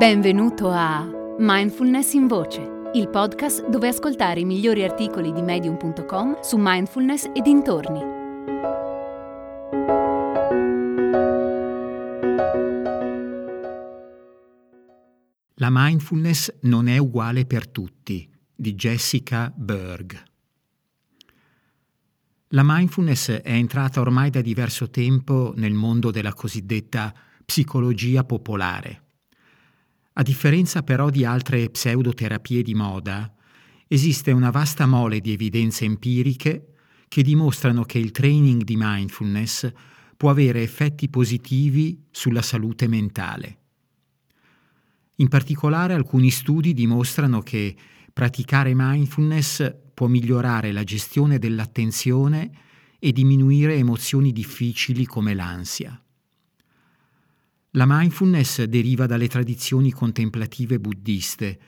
Benvenuto a Mindfulness in Voce, il podcast dove ascoltare i migliori articoli di medium.com su mindfulness e dintorni. La mindfulness non è uguale per tutti di Jessica Berg. La mindfulness è entrata ormai da diverso tempo nel mondo della cosiddetta psicologia popolare a differenza però di altre pseudoterapie di moda, esiste una vasta mole di evidenze empiriche che dimostrano che il training di mindfulness può avere effetti positivi sulla salute mentale. In particolare alcuni studi dimostrano che praticare mindfulness può migliorare la gestione dell'attenzione e diminuire emozioni difficili come l'ansia. La mindfulness deriva dalle tradizioni contemplative buddiste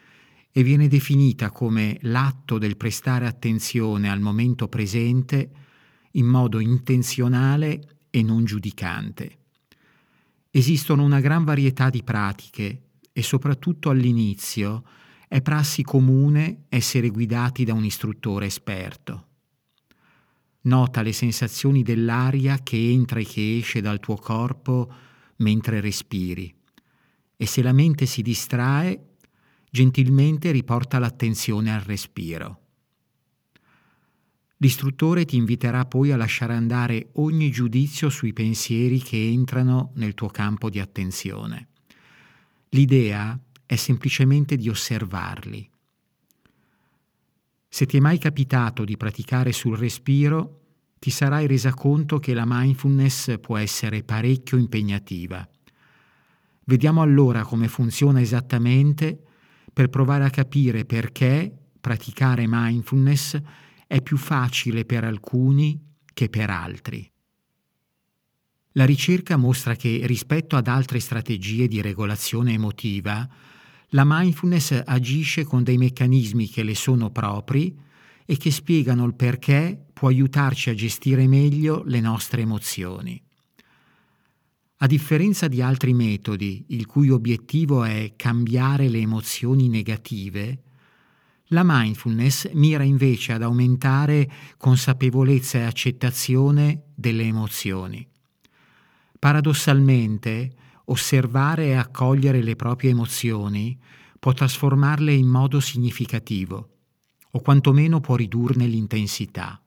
e viene definita come l'atto del prestare attenzione al momento presente in modo intenzionale e non giudicante. Esistono una gran varietà di pratiche e soprattutto all'inizio è prassi comune essere guidati da un istruttore esperto. Nota le sensazioni dell'aria che entra e che esce dal tuo corpo mentre respiri e se la mente si distrae, gentilmente riporta l'attenzione al respiro. L'istruttore ti inviterà poi a lasciare andare ogni giudizio sui pensieri che entrano nel tuo campo di attenzione. L'idea è semplicemente di osservarli. Se ti è mai capitato di praticare sul respiro, ti sarai resa conto che la mindfulness può essere parecchio impegnativa. Vediamo allora come funziona esattamente per provare a capire perché praticare mindfulness è più facile per alcuni che per altri. La ricerca mostra che rispetto ad altre strategie di regolazione emotiva, la mindfulness agisce con dei meccanismi che le sono propri e che spiegano il perché può aiutarci a gestire meglio le nostre emozioni. A differenza di altri metodi, il cui obiettivo è cambiare le emozioni negative, la mindfulness mira invece ad aumentare consapevolezza e accettazione delle emozioni. Paradossalmente, osservare e accogliere le proprie emozioni può trasformarle in modo significativo o quantomeno può ridurne l'intensità.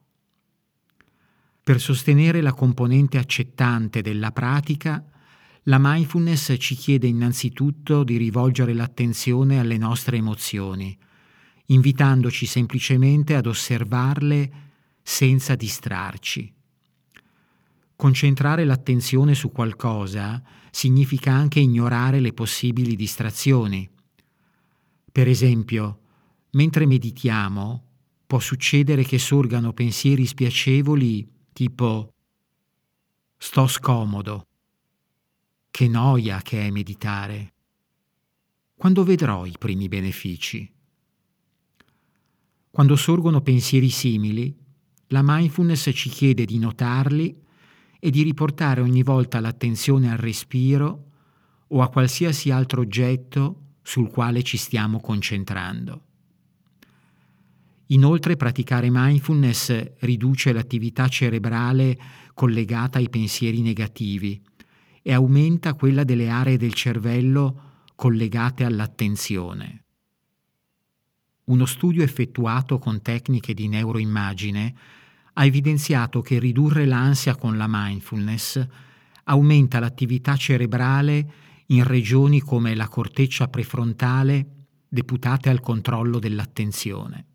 Per sostenere la componente accettante della pratica, la mindfulness ci chiede innanzitutto di rivolgere l'attenzione alle nostre emozioni, invitandoci semplicemente ad osservarle senza distrarci. Concentrare l'attenzione su qualcosa significa anche ignorare le possibili distrazioni. Per esempio, Mentre meditiamo, può succedere che sorgano pensieri spiacevoli tipo sto scomodo, che noia che è meditare. Quando vedrò i primi benefici? Quando sorgono pensieri simili, la mindfulness ci chiede di notarli e di riportare ogni volta l'attenzione al respiro o a qualsiasi altro oggetto sul quale ci stiamo concentrando. Inoltre praticare mindfulness riduce l'attività cerebrale collegata ai pensieri negativi e aumenta quella delle aree del cervello collegate all'attenzione. Uno studio effettuato con tecniche di neuroimmagine ha evidenziato che ridurre l'ansia con la mindfulness aumenta l'attività cerebrale in regioni come la corteccia prefrontale deputate al controllo dell'attenzione.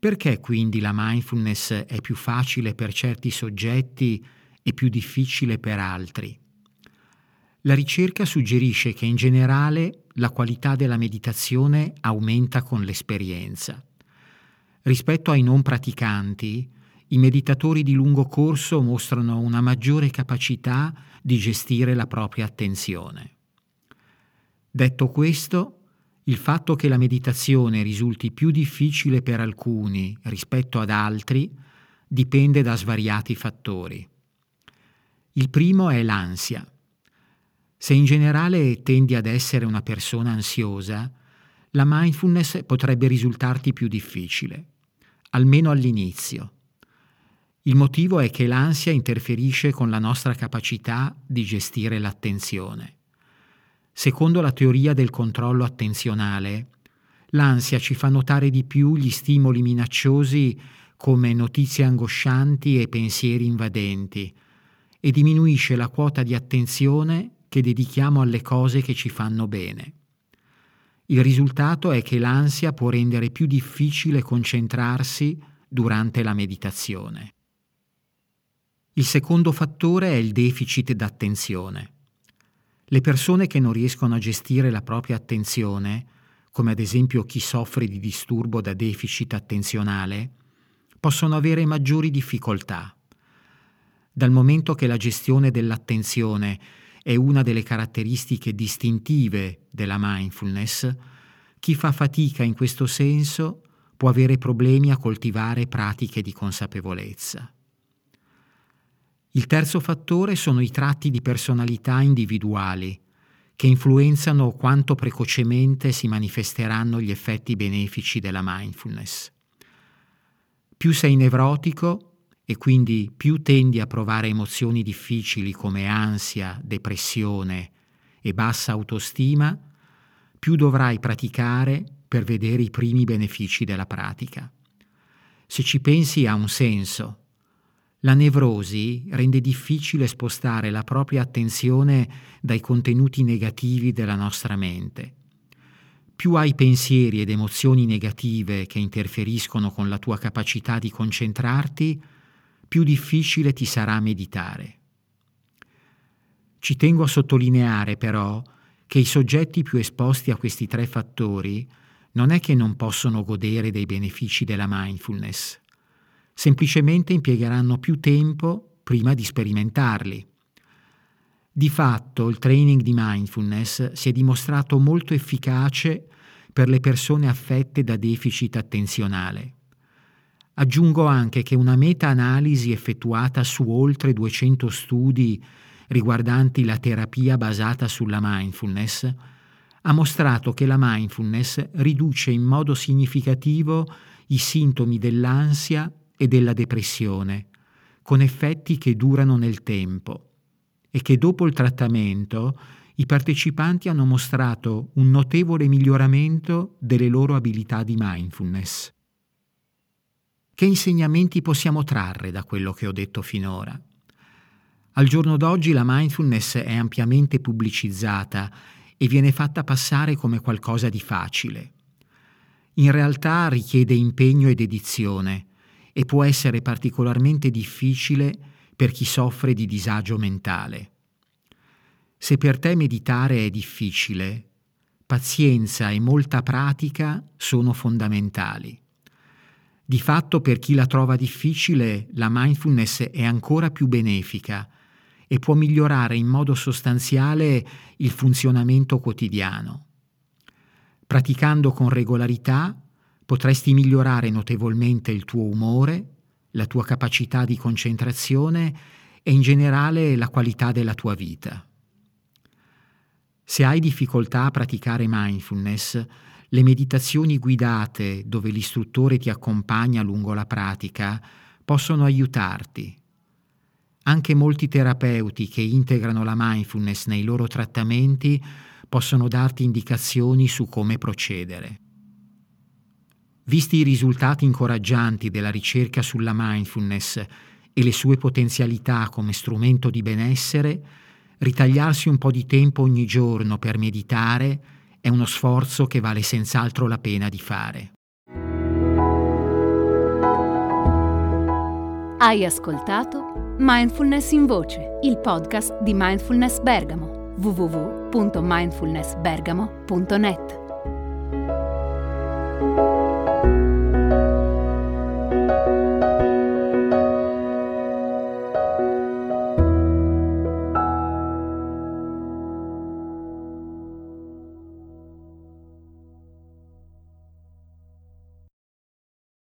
Perché quindi la mindfulness è più facile per certi soggetti e più difficile per altri? La ricerca suggerisce che in generale la qualità della meditazione aumenta con l'esperienza. Rispetto ai non praticanti, i meditatori di lungo corso mostrano una maggiore capacità di gestire la propria attenzione. Detto questo, il fatto che la meditazione risulti più difficile per alcuni rispetto ad altri dipende da svariati fattori. Il primo è l'ansia. Se in generale tendi ad essere una persona ansiosa, la mindfulness potrebbe risultarti più difficile, almeno all'inizio. Il motivo è che l'ansia interferisce con la nostra capacità di gestire l'attenzione. Secondo la teoria del controllo attenzionale, l'ansia ci fa notare di più gli stimoli minacciosi come notizie angoscianti e pensieri invadenti e diminuisce la quota di attenzione che dedichiamo alle cose che ci fanno bene. Il risultato è che l'ansia può rendere più difficile concentrarsi durante la meditazione. Il secondo fattore è il deficit d'attenzione. Le persone che non riescono a gestire la propria attenzione, come ad esempio chi soffre di disturbo da deficit attenzionale, possono avere maggiori difficoltà. Dal momento che la gestione dell'attenzione è una delle caratteristiche distintive della mindfulness, chi fa fatica in questo senso può avere problemi a coltivare pratiche di consapevolezza. Il terzo fattore sono i tratti di personalità individuali, che influenzano quanto precocemente si manifesteranno gli effetti benefici della mindfulness. Più sei nevrotico, e quindi più tendi a provare emozioni difficili come ansia, depressione e bassa autostima, più dovrai praticare per vedere i primi benefici della pratica. Se ci pensi ha un senso. La nevrosi rende difficile spostare la propria attenzione dai contenuti negativi della nostra mente. Più hai pensieri ed emozioni negative che interferiscono con la tua capacità di concentrarti, più difficile ti sarà meditare. Ci tengo a sottolineare però che i soggetti più esposti a questi tre fattori non è che non possono godere dei benefici della mindfulness, semplicemente impiegheranno più tempo prima di sperimentarli. Di fatto il training di mindfulness si è dimostrato molto efficace per le persone affette da deficit attenzionale. Aggiungo anche che una meta-analisi effettuata su oltre 200 studi riguardanti la terapia basata sulla mindfulness ha mostrato che la mindfulness riduce in modo significativo i sintomi dell'ansia e della depressione, con effetti che durano nel tempo e che dopo il trattamento i partecipanti hanno mostrato un notevole miglioramento delle loro abilità di mindfulness. Che insegnamenti possiamo trarre da quello che ho detto finora? Al giorno d'oggi la mindfulness è ampiamente pubblicizzata e viene fatta passare come qualcosa di facile. In realtà richiede impegno ed edizione e può essere particolarmente difficile per chi soffre di disagio mentale. Se per te meditare è difficile, pazienza e molta pratica sono fondamentali. Di fatto per chi la trova difficile la mindfulness è ancora più benefica e può migliorare in modo sostanziale il funzionamento quotidiano. Praticando con regolarità potresti migliorare notevolmente il tuo umore, la tua capacità di concentrazione e in generale la qualità della tua vita. Se hai difficoltà a praticare mindfulness, le meditazioni guidate dove l'istruttore ti accompagna lungo la pratica possono aiutarti. Anche molti terapeuti che integrano la mindfulness nei loro trattamenti possono darti indicazioni su come procedere. Visti i risultati incoraggianti della ricerca sulla mindfulness e le sue potenzialità come strumento di benessere, ritagliarsi un po' di tempo ogni giorno per meditare è uno sforzo che vale senz'altro la pena di fare. Hai ascoltato Mindfulness in Voce, il podcast di Mindfulness Bergamo www.mindfulnessbergamo.net